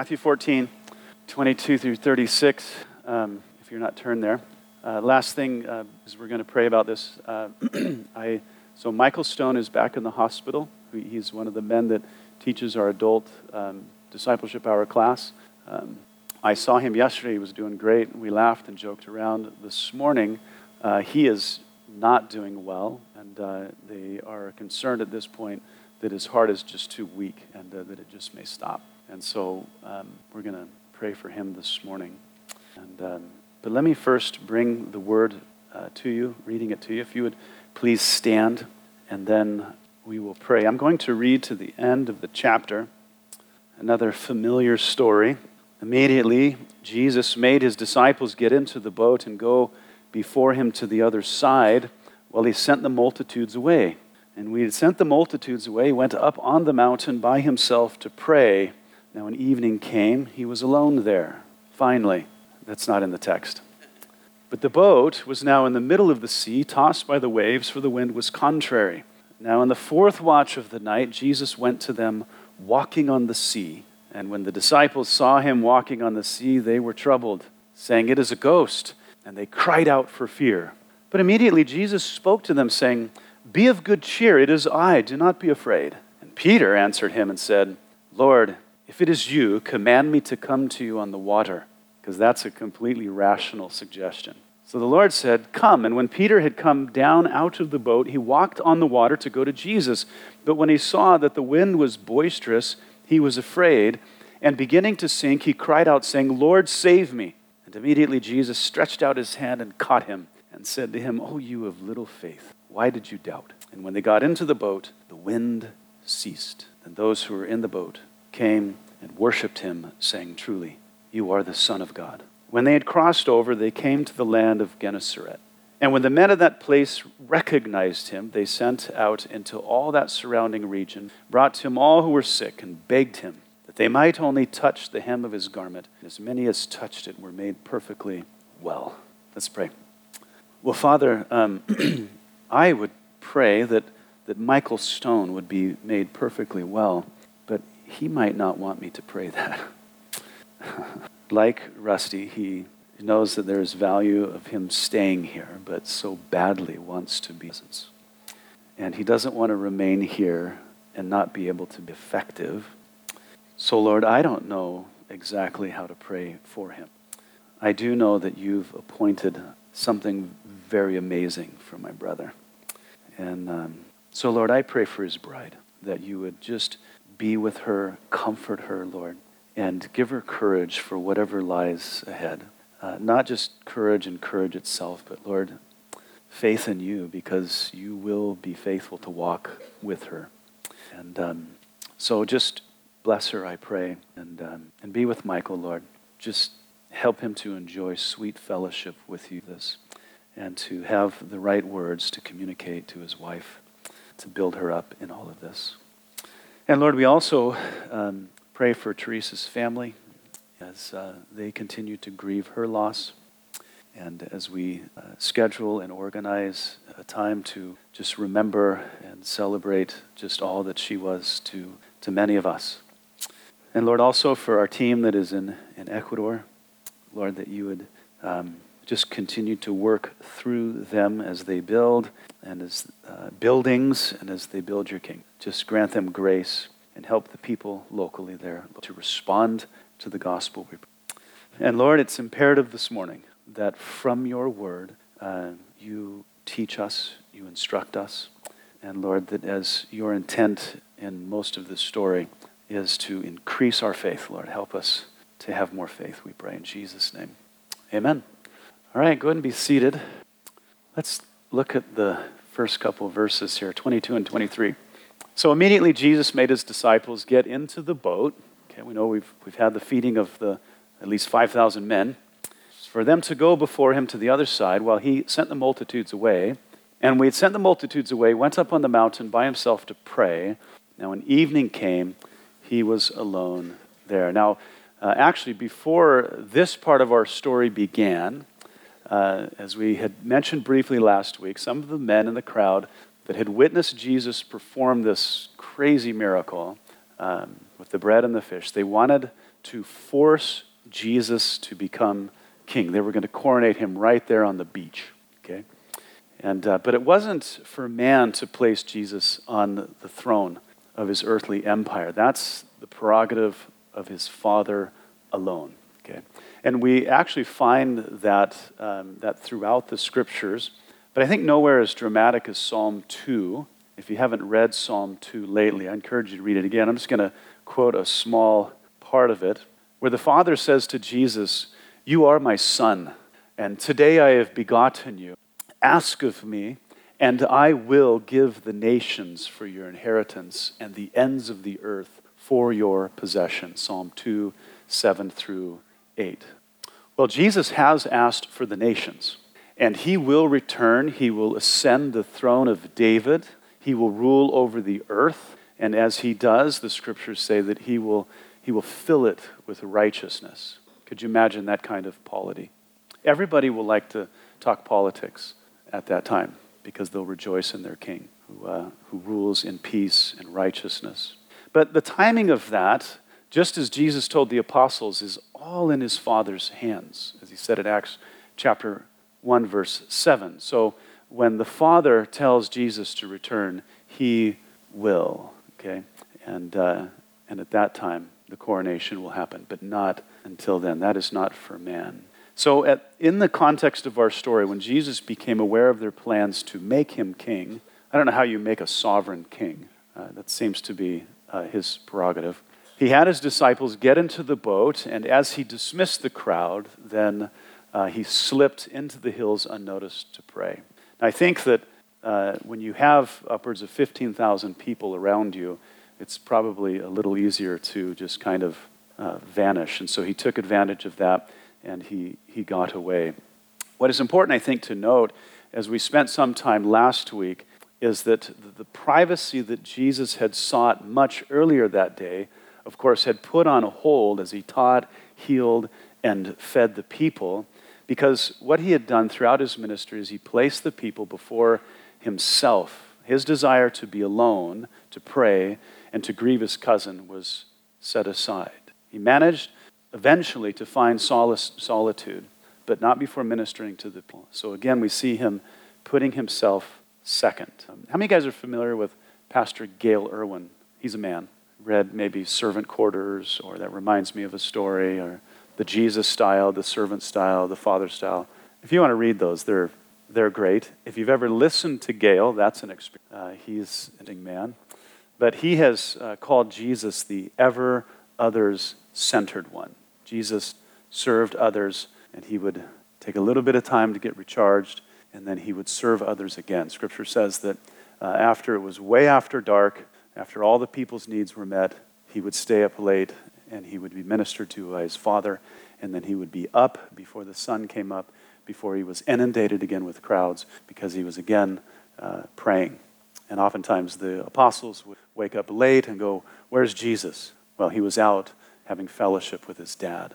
Matthew 14, 22 through 36, um, if you're not turned there. Uh, last thing uh, is we're going to pray about this. Uh, I, so Michael Stone is back in the hospital. He's one of the men that teaches our adult um, discipleship hour class. Um, I saw him yesterday. He was doing great. We laughed and joked around. This morning, uh, he is not doing well, and uh, they are concerned at this point that his heart is just too weak and uh, that it just may stop. And so um, we're going to pray for him this morning. And, um, but let me first bring the word uh, to you, reading it to you. If you would please stand, and then we will pray. I'm going to read to the end of the chapter another familiar story. Immediately, Jesus made his disciples get into the boat and go before him to the other side while he sent the multitudes away. And we had sent the multitudes away, went up on the mountain by himself to pray. Now, when evening came, he was alone there. Finally, that's not in the text. But the boat was now in the middle of the sea, tossed by the waves, for the wind was contrary. Now, in the fourth watch of the night, Jesus went to them walking on the sea. And when the disciples saw him walking on the sea, they were troubled, saying, It is a ghost. And they cried out for fear. But immediately Jesus spoke to them, saying, Be of good cheer, it is I, do not be afraid. And Peter answered him and said, Lord, if it is you, command me to come to you on the water, because that's a completely rational suggestion. So the Lord said, Come. And when Peter had come down out of the boat, he walked on the water to go to Jesus. But when he saw that the wind was boisterous, he was afraid. And beginning to sink, he cried out, saying, Lord, save me. And immediately Jesus stretched out his hand and caught him and said to him, Oh, you of little faith, why did you doubt? And when they got into the boat, the wind ceased. And those who were in the boat came and worshipped him, saying, Truly, you are the Son of God. When they had crossed over, they came to the land of Gennesaret. And when the men of that place recognized him, they sent out into all that surrounding region, brought to him all who were sick, and begged him that they might only touch the hem of his garment. And as many as touched it were made perfectly well. Let's pray. Well, Father, um, I would pray that, that Michael Stone would be made perfectly well, he might not want me to pray that. like Rusty, he knows that there is value of him staying here, but so badly wants to be. And he doesn't want to remain here and not be able to be effective. So, Lord, I don't know exactly how to pray for him. I do know that you've appointed something very amazing for my brother. And um, so, Lord, I pray for his bride that you would just be with her, comfort her, Lord and give her courage for whatever lies ahead. Uh, not just courage and courage itself, but Lord, faith in you because you will be faithful to walk with her. And um, so just bless her, I pray, and, um, and be with Michael, Lord. Just help him to enjoy sweet fellowship with you this and to have the right words to communicate to his wife to build her up in all of this. And Lord, we also um, pray for Teresa's family as uh, they continue to grieve her loss. And as we uh, schedule and organize a time to just remember and celebrate just all that she was to, to many of us. And Lord, also for our team that is in, in Ecuador, Lord, that you would um, just continue to work through them as they build and as uh, buildings and as they build your kingdom. Just grant them grace and help the people locally there to respond to the gospel. And Lord, it's imperative this morning that from your word uh, you teach us, you instruct us. And Lord, that as your intent in most of this story is to increase our faith, Lord, help us to have more faith, we pray in Jesus' name. Amen. All right, go ahead and be seated. Let's look at the first couple verses here 22 and 23. So immediately Jesus made his disciples get into the boat. Okay, we know we've, we've had the feeding of the at least 5,000 men. For them to go before him to the other side while he sent the multitudes away. And we had sent the multitudes away, went up on the mountain by himself to pray. Now, when evening came, he was alone there. Now, uh, actually, before this part of our story began, uh, as we had mentioned briefly last week, some of the men in the crowd that had witnessed Jesus perform this crazy miracle um, with the bread and the fish, they wanted to force Jesus to become king. They were going to coronate him right there on the beach. Okay? And, uh, but it wasn't for man to place Jesus on the throne of his earthly empire. That's the prerogative of his Father alone. Okay? And we actually find that, um, that throughout the scriptures, but I think nowhere as dramatic as Psalm 2. If you haven't read Psalm 2 lately, I encourage you to read it again. I'm just going to quote a small part of it where the Father says to Jesus, You are my Son, and today I have begotten you. Ask of me, and I will give the nations for your inheritance and the ends of the earth for your possession. Psalm 2, 7 through 8. Well, Jesus has asked for the nations, and he will return. He will ascend the throne of David. He will rule over the earth. And as he does, the scriptures say that he will, he will fill it with righteousness. Could you imagine that kind of polity? Everybody will like to talk politics at that time because they'll rejoice in their king who, uh, who rules in peace and righteousness. But the timing of that, just as Jesus told the apostles, is all in his Father's hands, as he said in Acts chapter 1, verse 7. So when the Father tells Jesus to return, he will. Okay? And, uh, and at that time, the coronation will happen, but not until then. That is not for man. So, at, in the context of our story, when Jesus became aware of their plans to make him king, I don't know how you make a sovereign king. Uh, that seems to be uh, his prerogative. He had his disciples get into the boat, and as he dismissed the crowd, then uh, he slipped into the hills unnoticed to pray. I think that uh, when you have upwards of 15,000 people around you, it's probably a little easier to just kind of uh, vanish. And so he took advantage of that and he, he got away. What is important, I think, to note as we spent some time last week is that the privacy that Jesus had sought much earlier that day, of course, had put on hold as he taught, healed, and fed the people. Because what he had done throughout his ministry is he placed the people before himself. His desire to be alone, to pray, and to grieve his cousin was set aside. He managed eventually to find solace, solitude, but not before ministering to the people. So again, we see him putting himself second. Um, how many guys are familiar with Pastor Gayle Erwin? He's a man. Read maybe Servant Quarters, or that reminds me of a story, or the Jesus style, the servant style, the father style. If you want to read those, they're, they're great. If you've ever listened to Gayle, that's an experience. Uh, he's a man. But he has uh, called Jesus the ever others centered one. Jesus served others, and he would take a little bit of time to get recharged, and then he would serve others again. Scripture says that uh, after it was way after dark, after all the people's needs were met, he would stay up late and he would be ministered to by his father, and then he would be up before the sun came up, before he was inundated again with crowds, because he was again uh, praying. And oftentimes the apostles would wake up late and go, Where's Jesus? Well, he was out having fellowship with his dad.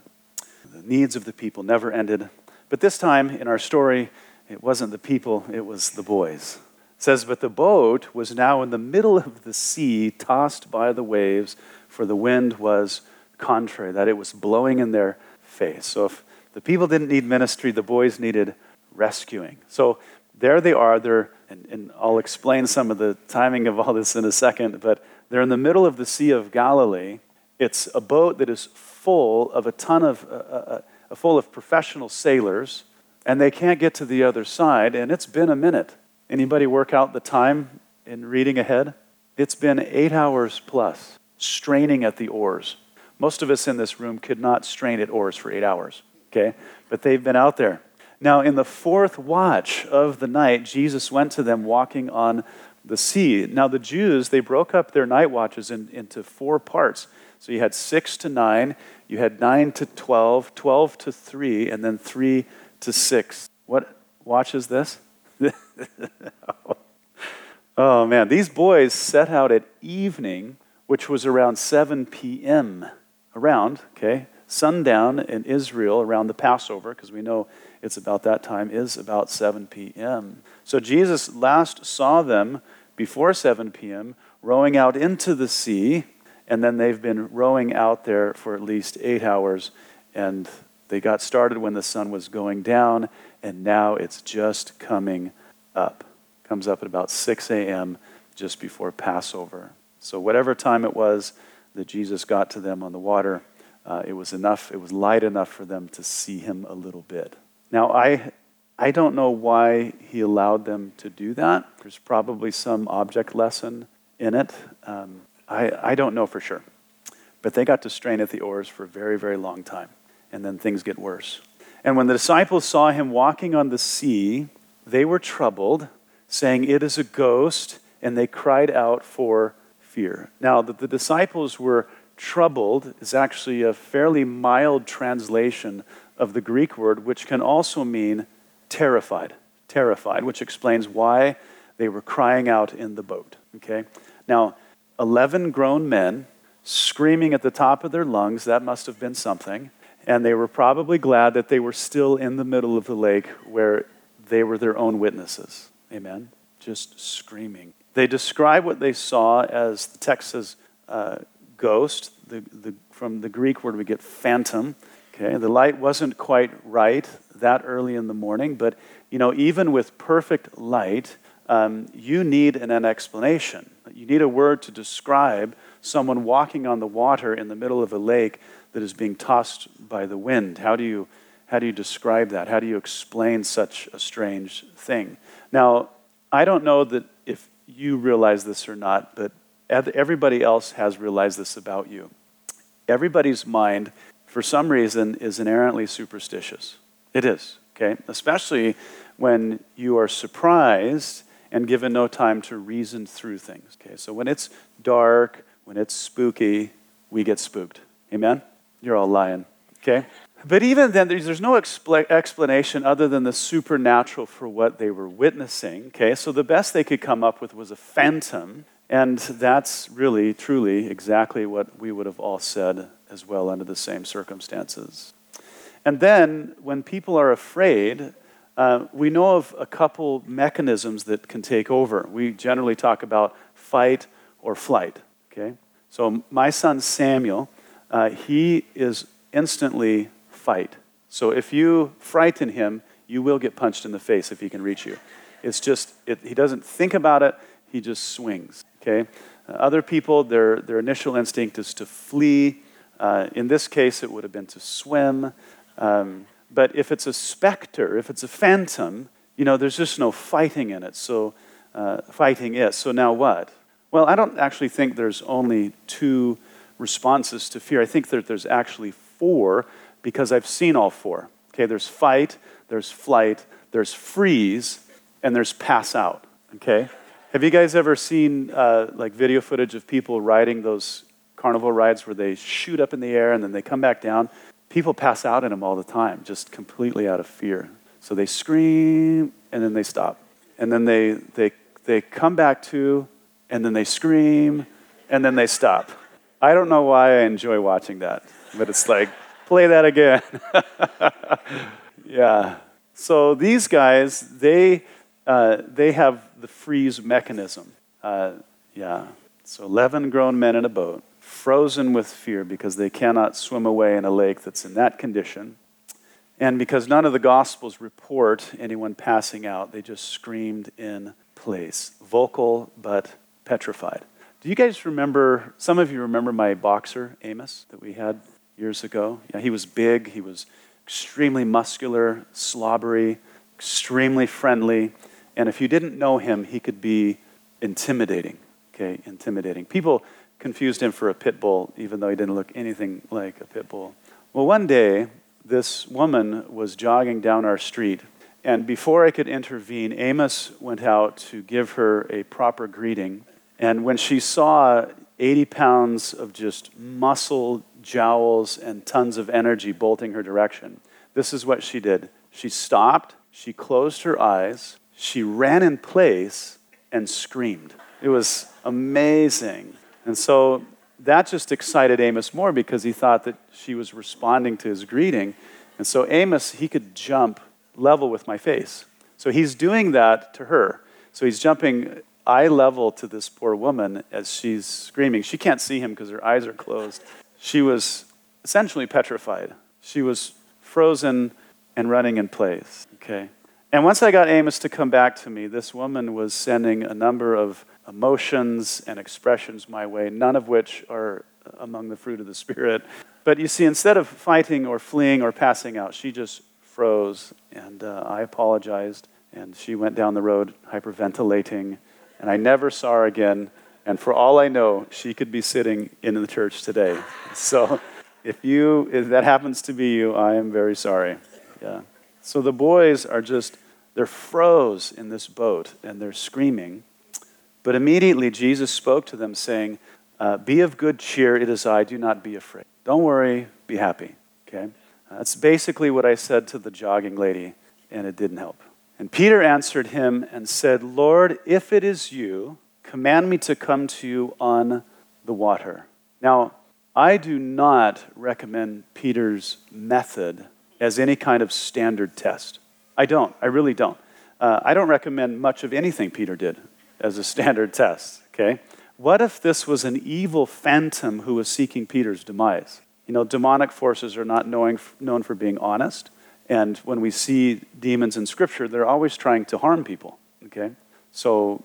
The needs of the people never ended. But this time in our story, it wasn't the people, it was the boys. Says, But the boat was now in the middle of the sea, tossed by the waves, for the wind was contrary, that it was blowing in their face. So if the people didn't need ministry, the boys needed rescuing. So there they are. They're, and, and I'll explain some of the timing of all this in a second, but they're in the middle of the Sea of Galilee it's a boat that is full of a ton of, uh, uh, uh, full of professional sailors, and they can't get to the other side, and it's been a minute. Anybody work out the time in reading ahead? It's been eight hours plus, straining at the oars. Most of us in this room could not strain at oars for eight hours, okay? But they've been out there. Now, in the fourth watch of the night, Jesus went to them walking on the sea. Now, the Jews, they broke up their night watches in, into four parts. So you had 6 to 9, you had 9 to 12, 12 to 3, and then 3 to 6. What watch is this? oh man, these boys set out at evening, which was around 7 p.m. Around, okay? Sundown in Israel around the Passover, because we know it's about that time, is about 7 p.m. So Jesus last saw them before 7 p.m. rowing out into the sea and then they've been rowing out there for at least eight hours, and they got started when the sun was going down, and now it's just coming up. Comes up at about 6 a.m. just before Passover. So, whatever time it was that Jesus got to them on the water, uh, it was enough, it was light enough for them to see him a little bit. Now, I, I don't know why he allowed them to do that. There's probably some object lesson in it. Um, I, I don't know for sure. But they got to strain at the oars for a very, very long time. And then things get worse. And when the disciples saw him walking on the sea, they were troubled, saying, It is a ghost, and they cried out for fear. Now, that the disciples were troubled is actually a fairly mild translation of the Greek word, which can also mean terrified. Terrified, which explains why they were crying out in the boat. Okay? Now, 11 grown men screaming at the top of their lungs. That must have been something. And they were probably glad that they were still in the middle of the lake where they were their own witnesses. Amen? Just screaming. They describe what they saw as the text says uh, ghost. The, the, from the Greek word, we get phantom. Okay, the light wasn't quite right that early in the morning, but you know, even with perfect light, um, you need an, an explanation. You need a word to describe someone walking on the water in the middle of a lake that is being tossed by the wind. How do you, how do you describe that? How do you explain such a strange thing? Now, I don't know that if you realize this or not, but everybody else has realized this about you. Everybody's mind, for some reason, is inherently superstitious. It is, okay? Especially when you are surprised and given no time to reason through things. Okay, so when it's dark, when it's spooky, we get spooked. Amen? You're all lying. Okay? But even then, there's, there's no expl- explanation other than the supernatural for what they were witnessing. Okay, so the best they could come up with was a phantom, and that's really, truly, exactly what we would have all said as well under the same circumstances. And then, when people are afraid, uh, we know of a couple mechanisms that can take over. We generally talk about fight or flight. Okay, so my son Samuel, uh, he is instantly fight. So if you frighten him, you will get punched in the face if he can reach you. It's just it, he doesn't think about it; he just swings. Okay, uh, other people, their their initial instinct is to flee. Uh, in this case, it would have been to swim. Um, but if it's a specter, if it's a phantom, you know, there's just no fighting in it. So, uh, fighting it. So now what? Well, I don't actually think there's only two responses to fear. I think that there's actually four because I've seen all four. Okay, there's fight, there's flight, there's freeze, and there's pass out. Okay? Have you guys ever seen uh, like video footage of people riding those carnival rides where they shoot up in the air and then they come back down? people pass out in them all the time, just completely out of fear. So they scream and then they stop. And then they, they, they come back to, and then they scream, and then they stop. I don't know why I enjoy watching that, but it's like, play that again. yeah. So these guys, they, uh, they have the freeze mechanism. Uh, yeah. So 11 grown men in a boat frozen with fear because they cannot swim away in a lake that's in that condition. And because none of the Gospels report anyone passing out, they just screamed in place, vocal but petrified. Do you guys remember? Some of you remember my boxer, Amos, that we had years ago? Yeah, he was big, he was extremely muscular, slobbery, extremely friendly. And if you didn't know him, he could be intimidating. Okay, intimidating. People confused him for a pit bull, even though he didn't look anything like a pit bull. Well, one day, this woman was jogging down our street, and before I could intervene, Amos went out to give her a proper greeting. And when she saw 80 pounds of just muscle, jowls, and tons of energy bolting her direction, this is what she did. She stopped, she closed her eyes, she ran in place, and screamed. It was amazing. And so that just excited Amos more because he thought that she was responding to his greeting. And so Amos, he could jump level with my face. So he's doing that to her. So he's jumping eye level to this poor woman as she's screaming. She can't see him because her eyes are closed. She was essentially petrified. She was frozen and running in place. Okay. And once I got Amos to come back to me, this woman was sending a number of emotions and expressions my way, none of which are among the fruit of the Spirit. But you see, instead of fighting or fleeing or passing out, she just froze. And uh, I apologized. And she went down the road hyperventilating. And I never saw her again. And for all I know, she could be sitting in the church today. So if you if that happens to be you, I am very sorry. Yeah. So the boys are just they're froze in this boat and they're screaming. But immediately Jesus spoke to them, saying, uh, Be of good cheer, it is I, do not be afraid. Don't worry, be happy. Okay? That's basically what I said to the jogging lady, and it didn't help. And Peter answered him and said, Lord, if it is you, command me to come to you on the water. Now, I do not recommend Peter's method as any kind of standard test. I don't. I really don't. Uh, I don't recommend much of anything Peter did as a standard test, okay? What if this was an evil phantom who was seeking Peter's demise? You know, demonic forces are not knowing, known for being honest. And when we see demons in Scripture, they're always trying to harm people, okay? So,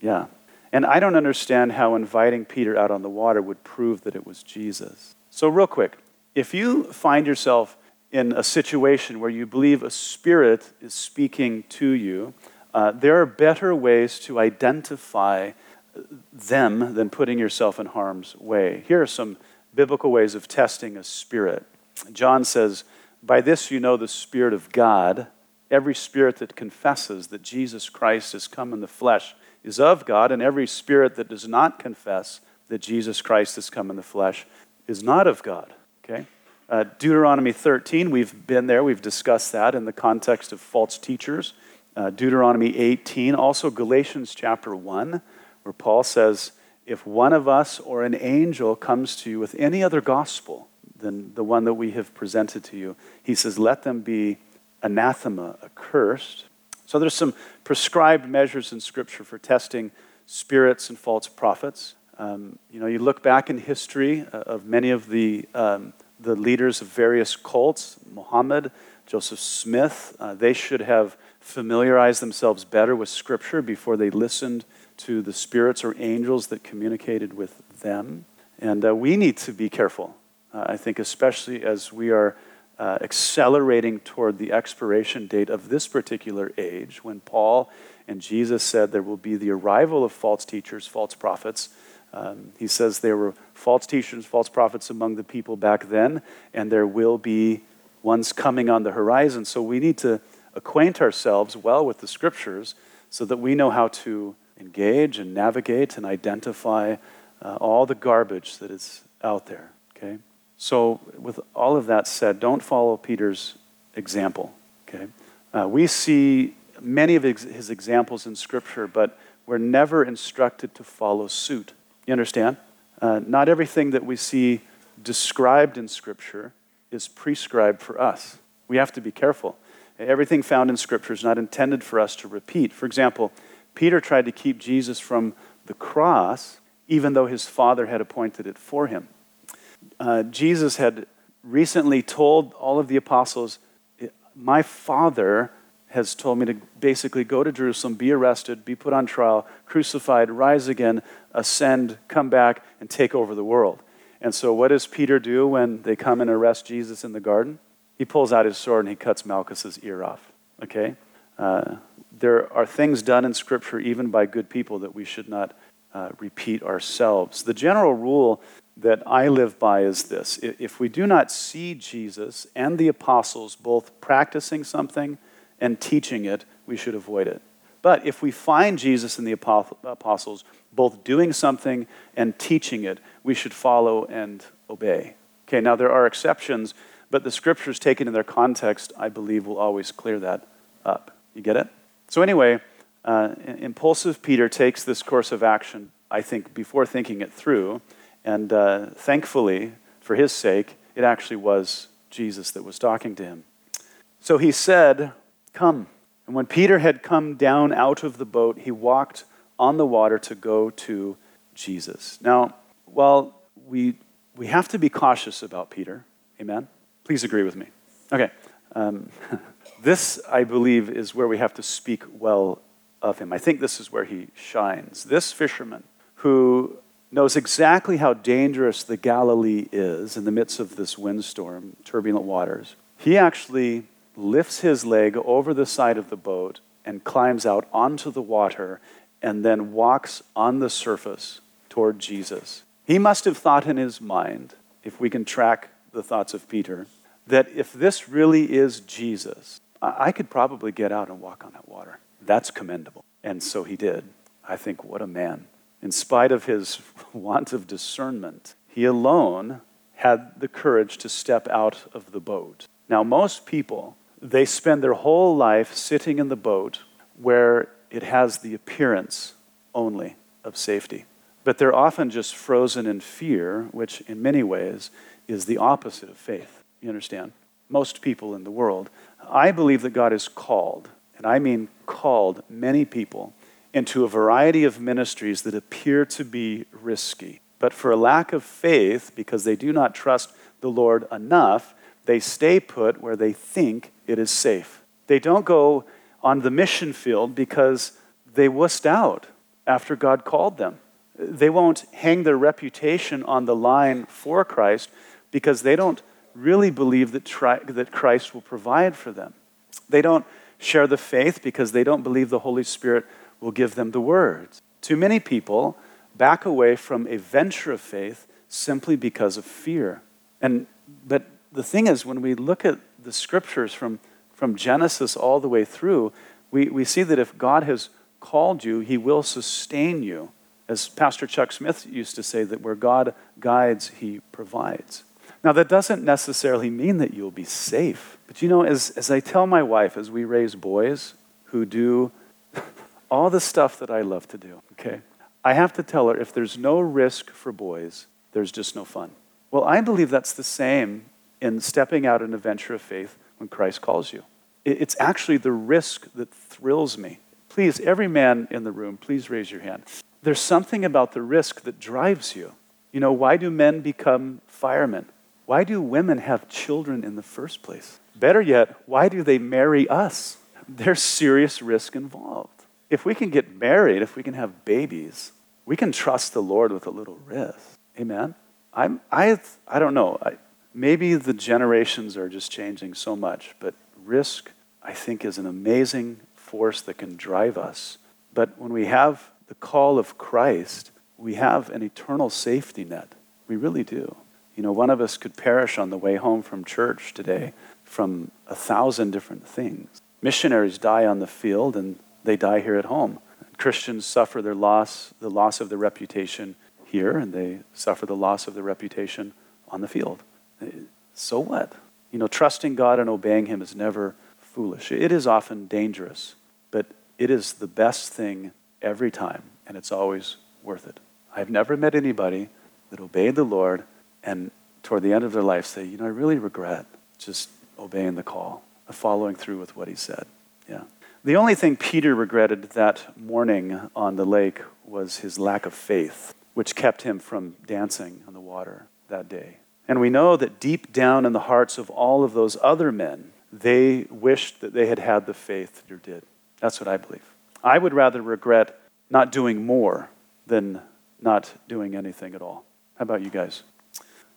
yeah. And I don't understand how inviting Peter out on the water would prove that it was Jesus. So, real quick, if you find yourself in a situation where you believe a spirit is speaking to you, uh, there are better ways to identify them than putting yourself in harm's way. Here are some biblical ways of testing a spirit. John says, By this you know the Spirit of God. Every spirit that confesses that Jesus Christ has come in the flesh is of God, and every spirit that does not confess that Jesus Christ has come in the flesh is not of God. Okay? Uh, Deuteronomy 13, we've been there, we've discussed that in the context of false teachers. Uh, Deuteronomy 18, also Galatians chapter 1, where Paul says, If one of us or an angel comes to you with any other gospel than the one that we have presented to you, he says, Let them be anathema, accursed. So there's some prescribed measures in Scripture for testing spirits and false prophets. Um, you know, you look back in history uh, of many of the um, the leaders of various cults, Muhammad, Joseph Smith, uh, they should have familiarized themselves better with Scripture before they listened to the spirits or angels that communicated with them. And uh, we need to be careful, uh, I think, especially as we are uh, accelerating toward the expiration date of this particular age when Paul and Jesus said there will be the arrival of false teachers, false prophets um, he says there were false teachers, false prophets among the people back then, and there will be ones coming on the horizon. So we need to acquaint ourselves well with the scriptures so that we know how to engage and navigate and identify uh, all the garbage that is out there. Okay? So, with all of that said, don't follow Peter's example. Okay? Uh, we see many of his, examples in Scripture, but we're never instructed to follow suit. You understand? Uh, not everything that we see described in Scripture is prescribed for us. We have to be careful. Everything found in Scripture is not intended for us to repeat. For example, Peter tried to keep Jesus from the cross, even though his father had appointed it for him. Uh, Jesus had recently told all of the apostles, My father has told me to basically go to Jerusalem, be arrested, be put on trial, crucified, rise again, ascend, come back, and take over the world. And so, what does Peter do when they come and arrest Jesus in the garden? He pulls out his sword and he cuts Malchus's ear off. Okay? Uh, there are things done in Scripture, even by good people, that we should not uh, repeat ourselves. The general rule that I live by is this if we do not see Jesus and the apostles both practicing something, and teaching it, we should avoid it. But if we find Jesus and the apostles both doing something and teaching it, we should follow and obey. Okay, now there are exceptions, but the scriptures taken in their context, I believe, will always clear that up. You get it? So, anyway, uh, impulsive Peter takes this course of action, I think, before thinking it through. And uh, thankfully, for his sake, it actually was Jesus that was talking to him. So he said, Come. And when Peter had come down out of the boat, he walked on the water to go to Jesus. Now, while we, we have to be cautious about Peter, amen? Please agree with me. Okay. Um, this, I believe, is where we have to speak well of him. I think this is where he shines. This fisherman who knows exactly how dangerous the Galilee is in the midst of this windstorm, turbulent waters, he actually lifts his leg over the side of the boat and climbs out onto the water and then walks on the surface toward Jesus. He must have thought in his mind, if we can track the thoughts of Peter, that if this really is Jesus, I could probably get out and walk on that water. That's commendable. And so he did. I think, what a man. In spite of his want of discernment, he alone had the courage to step out of the boat. Now, most people, they spend their whole life sitting in the boat where it has the appearance only of safety. But they're often just frozen in fear, which in many ways is the opposite of faith. You understand? Most people in the world. I believe that God has called, and I mean called many people into a variety of ministries that appear to be risky. But for a lack of faith, because they do not trust the Lord enough, they stay put where they think it is safe. They don't go on the mission field because they wussed out after God called them. They won't hang their reputation on the line for Christ because they don't really believe that, tri- that Christ will provide for them. They don't share the faith because they don't believe the Holy Spirit will give them the words. Too many people back away from a venture of faith simply because of fear. And, but the thing is, when we look at the scriptures from, from Genesis all the way through, we, we see that if God has called you, he will sustain you. As Pastor Chuck Smith used to say, that where God guides, he provides. Now, that doesn't necessarily mean that you'll be safe. But you know, as, as I tell my wife, as we raise boys who do all the stuff that I love to do, okay, I have to tell her if there's no risk for boys, there's just no fun. Well, I believe that's the same in stepping out in a venture of faith when Christ calls you. It's actually the risk that thrills me. Please, every man in the room, please raise your hand. There's something about the risk that drives you. You know, why do men become firemen? Why do women have children in the first place? Better yet, why do they marry us? There's serious risk involved. If we can get married, if we can have babies, we can trust the Lord with a little risk. Amen? I'm, I, I don't know. I, maybe the generations are just changing so much, but risk, I think, is an amazing force that can drive us. But when we have the call of Christ, we have an eternal safety net. We really do. You know, one of us could perish on the way home from church today from a thousand different things. Missionaries die on the field and they die here at home. Christians suffer their loss, the loss of their reputation here, and they suffer the loss of their reputation on the field. Eh, so what? You know, trusting God and obeying Him is never foolish. It is often dangerous, but it is the best thing every time, and it's always worth it. I've never met anybody that obeyed the Lord and toward the end of their life say, you know, I really regret just obeying the call, following through with what he said. Yeah. The only thing Peter regretted that morning on the lake was his lack of faith, which kept him from dancing on the water that day. And we know that deep down in the hearts of all of those other men, they wished that they had had the faith Peter did. That's what I believe. I would rather regret not doing more than not doing anything at all. How about you guys?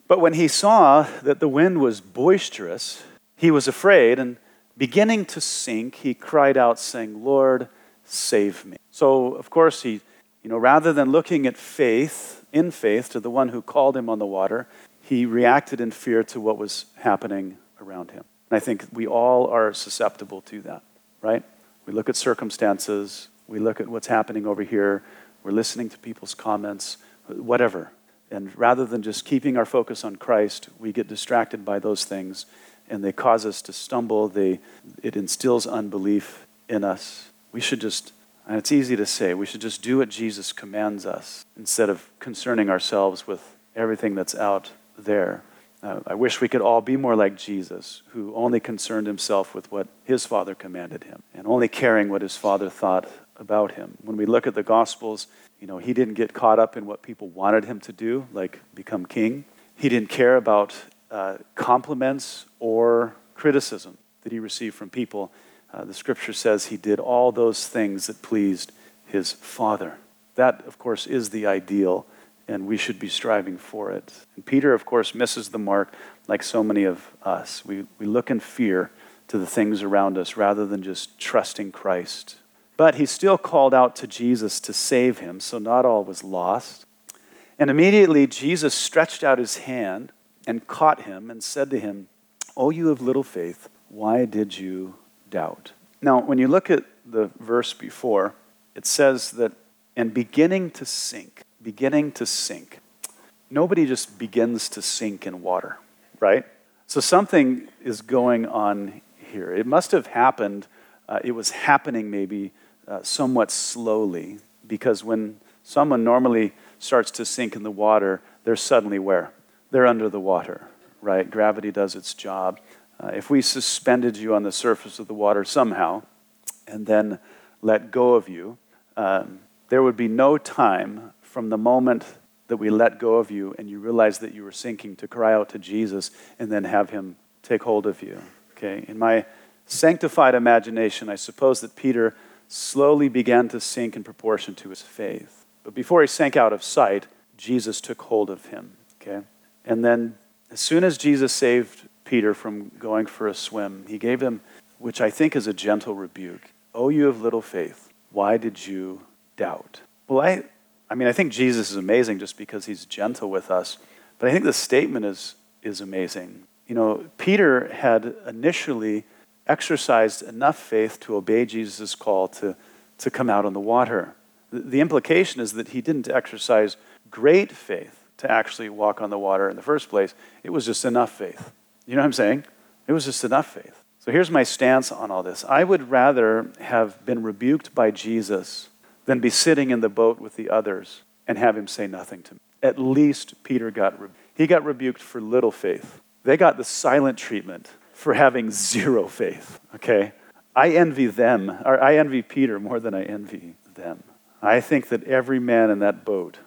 But when he saw that the wind was boisterous, he was afraid, and beginning to sink, he cried out, saying, Lord, save me. So, of course, he, you know, rather than looking at faith, in faith, to the one who called him on the water, he reacted in fear to what was happening around him. And I think we all are susceptible to that, right? We look at circumstances, we look at what's happening over here, we're listening to people's comments, whatever. And rather than just keeping our focus on Christ, we get distracted by those things and they cause us to stumble. They, it instills unbelief in us. We should just, and it's easy to say, we should just do what Jesus commands us instead of concerning ourselves with everything that's out there. Uh, I wish we could all be more like Jesus, who only concerned himself with what his Father commanded him and only caring what his Father thought about him. When we look at the Gospels, you know, he didn't get caught up in what people wanted him to do, like become king. He didn't care about uh, compliments or criticism that he received from people. Uh, the scripture says he did all those things that pleased his Father. That, of course, is the ideal, and we should be striving for it. And Peter, of course, misses the mark like so many of us. We, we look in fear to the things around us rather than just trusting Christ. But he still called out to Jesus to save him, so not all was lost. And immediately Jesus stretched out his hand and caught him and said to him, O you of little faith, why did you doubt? Now, when you look at the verse before, it says that, and beginning to sink, beginning to sink. Nobody just begins to sink in water, right? So something is going on here. It must have happened, uh, it was happening maybe uh, somewhat slowly, because when someone normally starts to sink in the water, they're suddenly where? They're under the water, right? Gravity does its job. Uh, if we suspended you on the surface of the water somehow and then let go of you, um, there would be no time from the moment that we let go of you and you realized that you were sinking to cry out to Jesus and then have him take hold of you. Okay? In my sanctified imagination, I suppose that Peter slowly began to sink in proportion to his faith. But before he sank out of sight, Jesus took hold of him. Okay? And then, as soon as Jesus saved Peter from going for a swim, he gave him, which I think is a gentle rebuke Oh, you have little faith, why did you doubt? Well, I, I mean, I think Jesus is amazing just because he's gentle with us. But I think the statement is, is amazing. You know, Peter had initially exercised enough faith to obey Jesus' call to, to come out on the water. The, the implication is that he didn't exercise great faith to actually walk on the water in the first place. It was just enough faith. You know what I'm saying? It was just enough faith. So here's my stance on all this. I would rather have been rebuked by Jesus than be sitting in the boat with the others and have him say nothing to me. At least Peter got rebuked. He got rebuked for little faith. They got the silent treatment for having zero faith, okay? I envy them, or I envy Peter more than I envy them. I think that every man in that boat,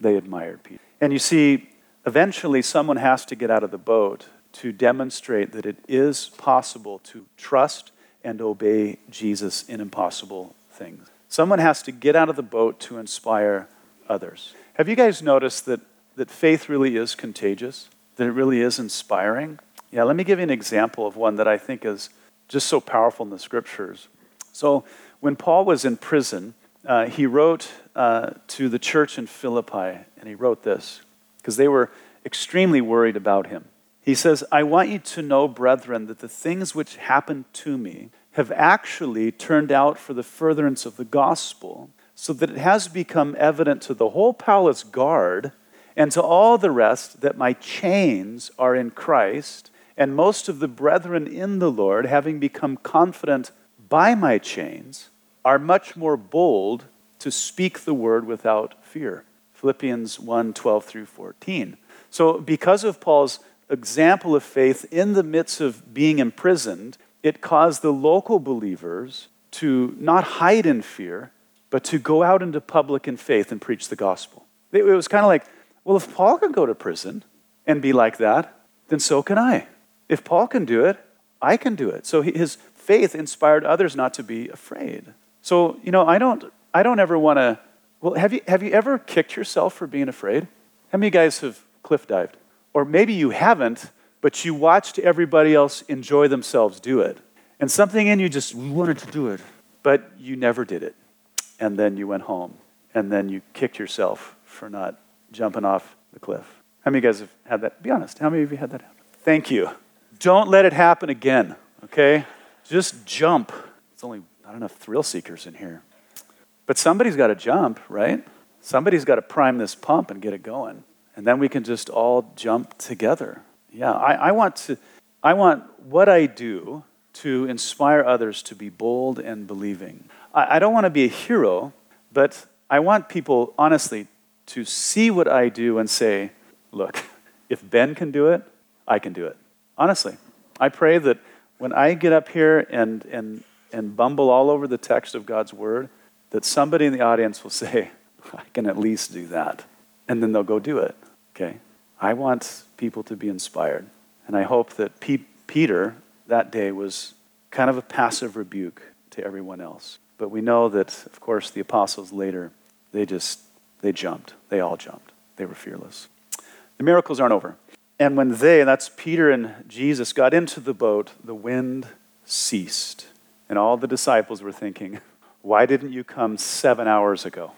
they admired Peter. And you see, eventually someone has to get out of the boat to demonstrate that it is possible to trust and obey Jesus in impossible things. Someone has to get out of the boat to inspire others. Have you guys noticed that, that faith really is contagious? That it really is inspiring? Yeah, let me give you an example of one that I think is just so powerful in the scriptures. So, when Paul was in prison, uh, he wrote uh, to the church in Philippi, and he wrote this because they were extremely worried about him. He says, I want you to know, brethren, that the things which happened to me have actually turned out for the furtherance of the gospel, so that it has become evident to the whole palace guard and to all the rest that my chains are in Christ and most of the brethren in the Lord, having become confident by my chains, are much more bold to speak the word without fear. Philippians 1 12 through 14. So, because of Paul's example of faith in the midst of being imprisoned, it caused the local believers to not hide in fear, but to go out into public in faith and preach the gospel. It was kind of like, well, if Paul can go to prison and be like that, then so can I. If Paul can do it, I can do it. So his faith inspired others not to be afraid. So, you know, I don't, I don't ever want to. Well, have you, have you ever kicked yourself for being afraid? How many guys have cliff dived? Or maybe you haven't, but you watched everybody else enjoy themselves do it. And something in you just wanted to do it, but you never did it. And then you went home, and then you kicked yourself for not jumping off the cliff. How many of you guys have had that? Be honest. How many of you had that happen? Thank you. Don't let it happen again, okay? Just jump. It's only not enough thrill seekers in here. But somebody's got to jump, right? Somebody's got to prime this pump and get it going. And then we can just all jump together. Yeah, I, I, want to, I want what I do to inspire others to be bold and believing. I, I don't want to be a hero, but I want people, honestly, to see what I do and say, look, if Ben can do it, I can do it. Honestly, I pray that when I get up here and, and, and bumble all over the text of God's word, that somebody in the audience will say, I can at least do that. And then they'll go do it. Okay? I want people to be inspired. And I hope that P- Peter that day was kind of a passive rebuke to everyone else. But we know that, of course, the apostles later, they just, they jumped. They all jumped. They were fearless. The miracles aren't over. And when they, that's Peter and Jesus, got into the boat, the wind ceased. And all the disciples were thinking, why didn't you come seven hours ago?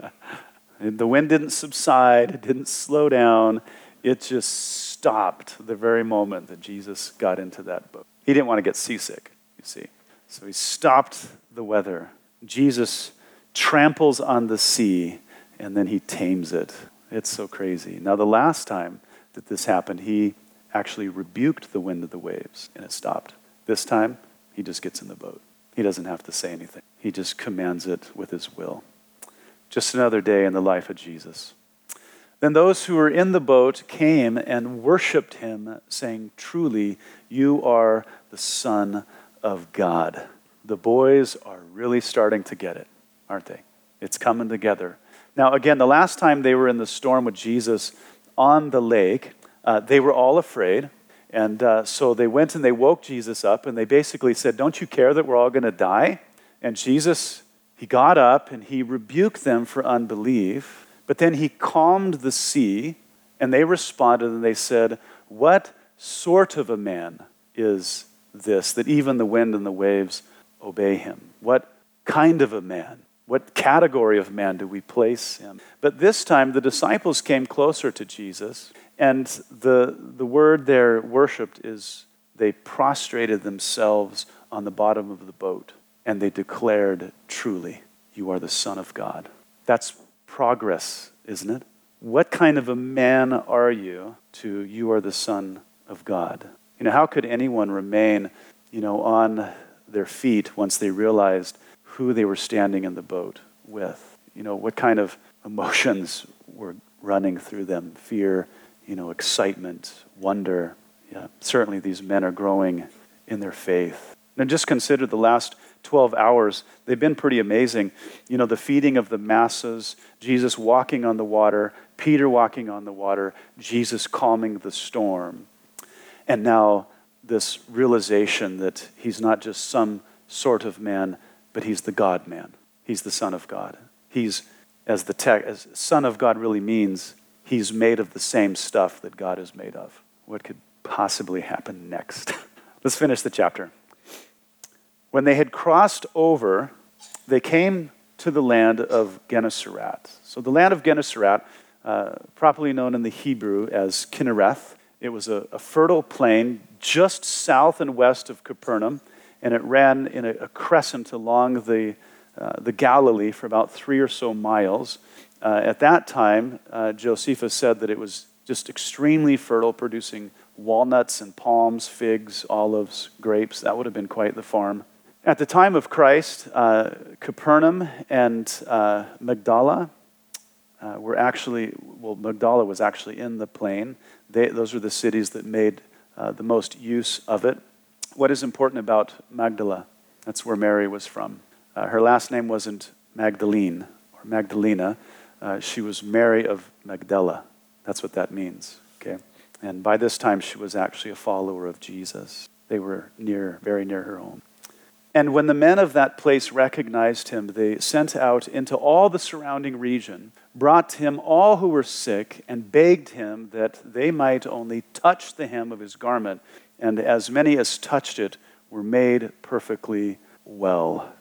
the wind didn't subside, it didn't slow down, it just stopped the very moment that Jesus got into that boat. He didn't want to get seasick, you see. So he stopped the weather. Jesus tramples on the sea and then he tames it. It's so crazy. Now, the last time that this happened, he actually rebuked the wind of the waves and it stopped. This time, he just gets in the boat. He doesn't have to say anything, he just commands it with his will. Just another day in the life of Jesus. Then those who were in the boat came and worshiped him, saying, Truly, you are the Son of God. The boys are really starting to get it, aren't they? It's coming together. Now, again, the last time they were in the storm with Jesus on the lake, uh, they were all afraid. And uh, so they went and they woke Jesus up and they basically said, Don't you care that we're all going to die? And Jesus, he got up and he rebuked them for unbelief, but then he calmed the sea and they responded and they said, What sort of a man is this that even the wind and the waves obey him? What kind of a man? What category of man do we place him? But this time the disciples came closer to Jesus and the, the word there, worshiped, is they prostrated themselves on the bottom of the boat and they declared, Truly, you are the Son of God. That's progress, isn't it? What kind of a man are you to you are the Son of God? You know, how could anyone remain, you know, on their feet once they realized who they were standing in the boat with? You know, what kind of emotions were running through them? Fear, you know, excitement, wonder. Yeah, certainly these men are growing in their faith. And just consider the last 12 hours. They've been pretty amazing. You know, the feeding of the masses, Jesus walking on the water, Peter walking on the water, Jesus calming the storm. And now this realization that he's not just some sort of man, but he's the God man. He's the Son of God. He's, as the text, as Son of God really means, he's made of the same stuff that God is made of. What could possibly happen next? Let's finish the chapter. When they had crossed over, they came to the land of Gennesaret. So, the land of Gennesaret, uh, properly known in the Hebrew as Kinnereth, it was a, a, fertile plain just south and west of Capernaum, and it ran in a, a crescent along the, uh, the Galilee for about three or so miles. Uh, at that time, uh, Josephus said that it was just extremely fertile, producing walnuts and palms, figs, olives, grapes. That would have been quite the farm. At the time of Christ, uh, Capernaum and uh, Magdala uh, were actually, well, Magdala was actually in the plain. They, those were the cities that made uh, the most use of it. What is important about Magdala? That's where Mary was from. Uh, her last name wasn't Magdalene or Magdalena. Uh, she was Mary of Magdala. That's what that means. Okay, and by this time she was actually a follower of Jesus. They were near, very near her home. And when the men of that place recognized him, they sent out into all the surrounding region, brought to him all who were sick, and begged him that they might only touch the hem of his garment. And as many as touched it were made perfectly well.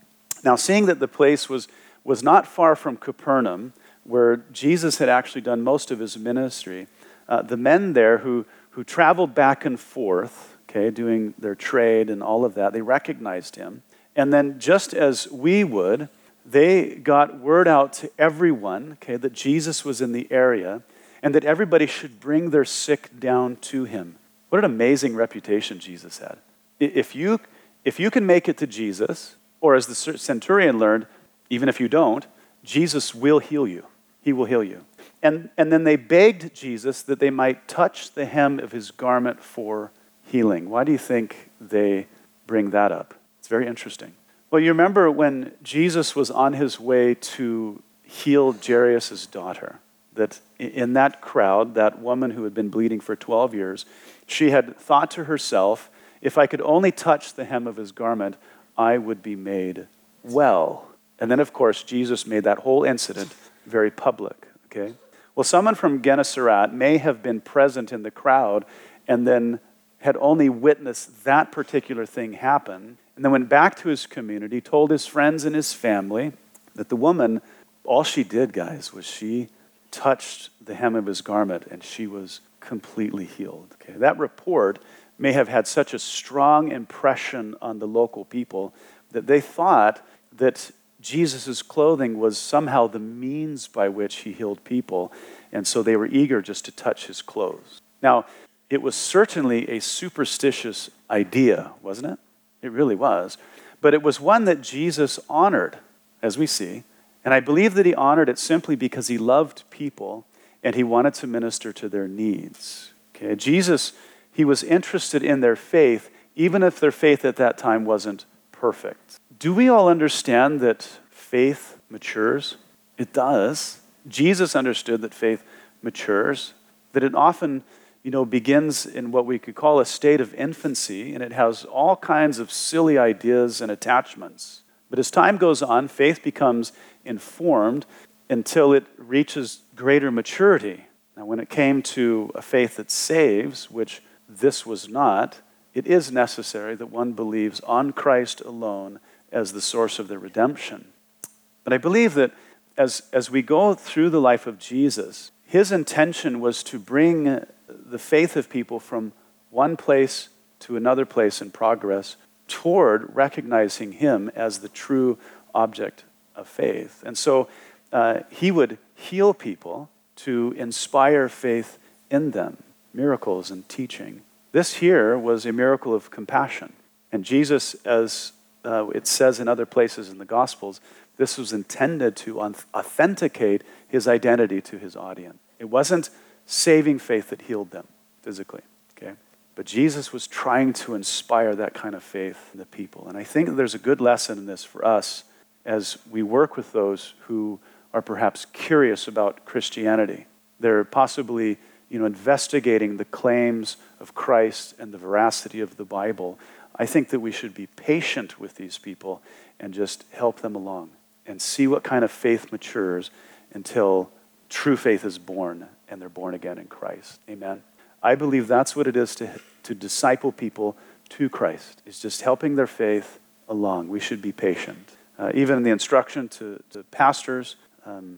Now, seeing that the place was, was not far from Capernaum, where Jesus had actually done most of his ministry, uh, the men there who, who traveled back and forth, okay, doing their trade and all of that, they recognized him. And then, just as we would, they got word out to everyone, okay, that Jesus was in the area and that everybody should bring their sick down to him. What an amazing reputation Jesus had. If you, if you can make it to Jesus, or as the centurion learned, even if you don't, Jesus will heal you. He will heal you. And, and then they begged Jesus that they might touch the hem of his garment for healing. Why do you think they bring that up? It's very interesting. Well, you remember when Jesus was on his way to heal Jairus' daughter, that in that crowd, that woman who had been bleeding for 12 years, she had thought to herself, if I could only touch the hem of his garment, I would be made well. And then, of course, Jesus made that whole incident very public. Okay? Well, someone from Gennesaret may have been present in the crowd and then had only witnessed that particular thing happen, and then went back to his community, told his friends and his family that the woman, all she did, guys, was she touched the hem of his garment and she was completely healed. Okay? That report may have had such a strong impression on the local people that they thought that Jesus' clothing was somehow the means by which he healed people, and so they were eager just to touch his clothes. Now, it was certainly a superstitious idea, wasn't it? It really was. But it was one that Jesus honored, as we see. And I believe that he honored it simply because he loved people and he wanted to minister to their needs. Okay? Jesus, he was interested in their faith, even if their faith at that time wasn't perfect. Do we all understand that faith matures? It does. Jesus understood that faith matures, that it often you know, begins in what we could call a state of infancy, and it has all kinds of silly ideas and attachments. But as time goes on, faith becomes informed until it reaches greater maturity. Now, when it came to a faith that saves, which this was not, it is necessary that one believes on Christ alone as the source of their redemption. But I believe that as, as we go through the life of Jesus, his intention was to bring the faith of people from one place to another place in progress toward recognizing him as the true object of faith. And so uh, he would heal people to inspire faith in them, miracles and teaching. This here was a miracle of compassion. And Jesus, as uh, it says in other places in the Gospels, this was intended to authenticate his identity to his audience. It wasn't saving faith that healed them physically. Okay? But Jesus was trying to inspire that kind of faith in the people. And I think there's a good lesson in this for us as we work with those who are perhaps curious about Christianity. They're possibly you know, investigating the claims of Christ and the veracity of the Bible. I think that we should be patient with these people and just help them along and see what kind of faith matures until true faith is born and they're born again in Christ. Amen. I believe that's what it is to, to disciple people to Christ, is just helping their faith along. We should be patient. Uh, even in the instruction to, to pastors, um,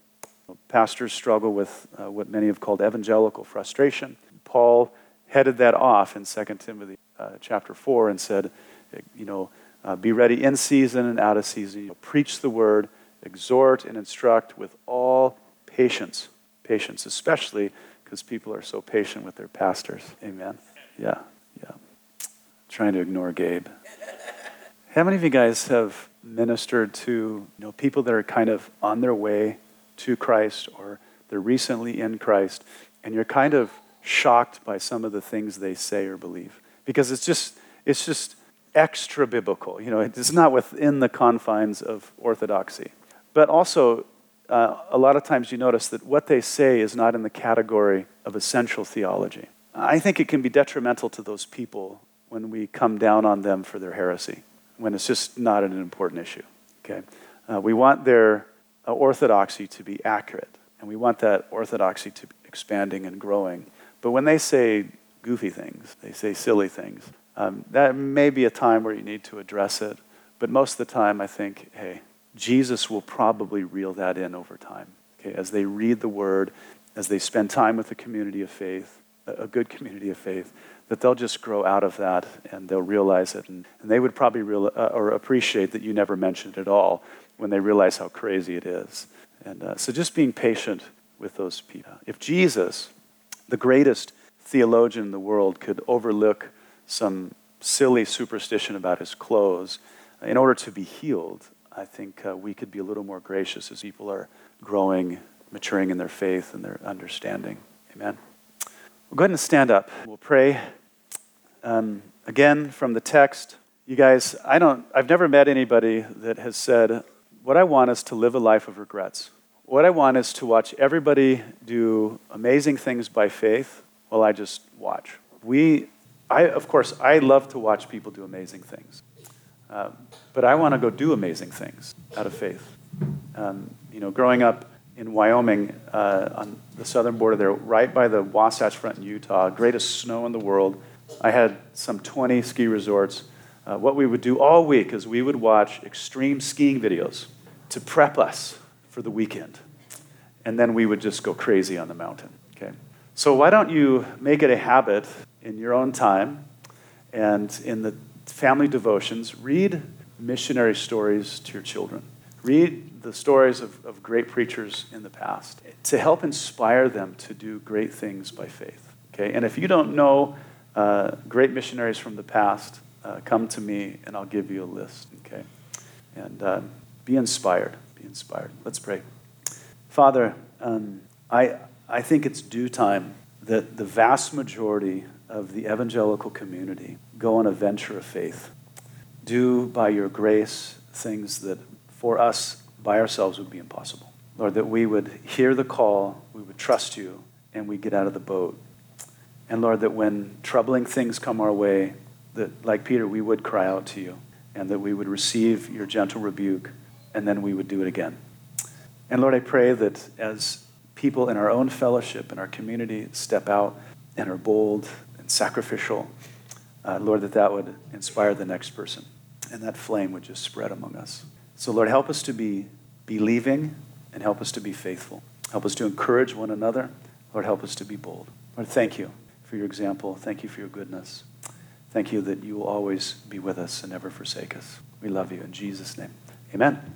pastors struggle with uh, what many have called evangelical frustration. Paul headed that off in 2 Timothy uh, chapter 4 and said, you know, uh, be ready in season and out of season. You know, preach the word, exhort and instruct with all patience patience, especially because people are so patient with their pastors. Amen. Yeah, yeah. Trying to ignore Gabe. How many of you guys have ministered to you know, people that are kind of on their way to Christ or they're recently in Christ and you're kind of shocked by some of the things they say or believe? Because it's just, it's just extra biblical. You know, it's not within the confines of orthodoxy. But also, uh, a lot of times you notice that what they say is not in the category of essential theology. I think it can be detrimental to those people when we come down on them for their heresy, when it's just not an important issue. Okay? Uh, we want their uh, orthodoxy to be accurate, and we want that orthodoxy to be expanding and growing. But when they say goofy things, they say silly things, um, that may be a time where you need to address it. But most of the time, I think, hey, Jesus will probably reel that in over time. Okay, as they read the word, as they spend time with a community of faith, a good community of faith, that they'll just grow out of that and they'll realize it. And, and they would probably real, uh, or appreciate that you never mentioned it at all when they realize how crazy it is. And uh, so just being patient with those people. If Jesus, the greatest theologian in the world, could overlook some silly superstition about his clothes in order to be healed, I think uh, we could be a little more gracious as people are growing, maturing in their faith and their understanding. Amen. We'll go ahead and stand up. We'll pray. Um, again, from the text, You guys, I don't, I've never met anybody that has said, what I want is to live a life of regrets. What I want is to watch everybody do amazing things by faith while I just watch. We, I, of course, I love to watch people do amazing things. Uh, but I want to go do amazing things out of faith. Um, you know, growing up in Wyoming, uh, on the southern border there, right by the Wasatch Front in Utah, greatest snow in the world, I had some 20 ski resorts. Uh, what we would do all week is we would watch extreme skiing videos to prep us for the weekend. And then we would just go crazy on the mountain. Okay? So why don't you make it a habit in your own time and in the family devotions, read missionary stories to your children. Read the stories of, of great preachers in the past to help inspire them to do great things by faith. Okay? And if you don't know uh, great missionaries from the past, uh, come to me and I'll give you a list. Okay? And uh, be inspired. Be inspired. Let's pray. Father, um, I, I think it's due time that the vast majority of the evangelical community go on a venture of faith. Do by your grace things that for us by ourselves would be impossible. Lord, that we would hear the call, we would trust you, and we get out of the boat. And Lord, that when troubling things come our way, that like Peter, we would cry out to you, and that we would receive your gentle rebuke, and then we would do it again. And Lord, I pray that as people in our own fellowship, in our community, step out and are bold sacrificial, uh, Lord, that that would inspire the next person and that flame would just spread among us. So, Lord, help us to be believing and help us to be faithful. Help us to encourage one another. Lord, help us to be bold. Lord, thank you for your example. Thank you for your goodness. Thank you that you will always be with us and never forsake us. We love you in Jesus' name. Amen.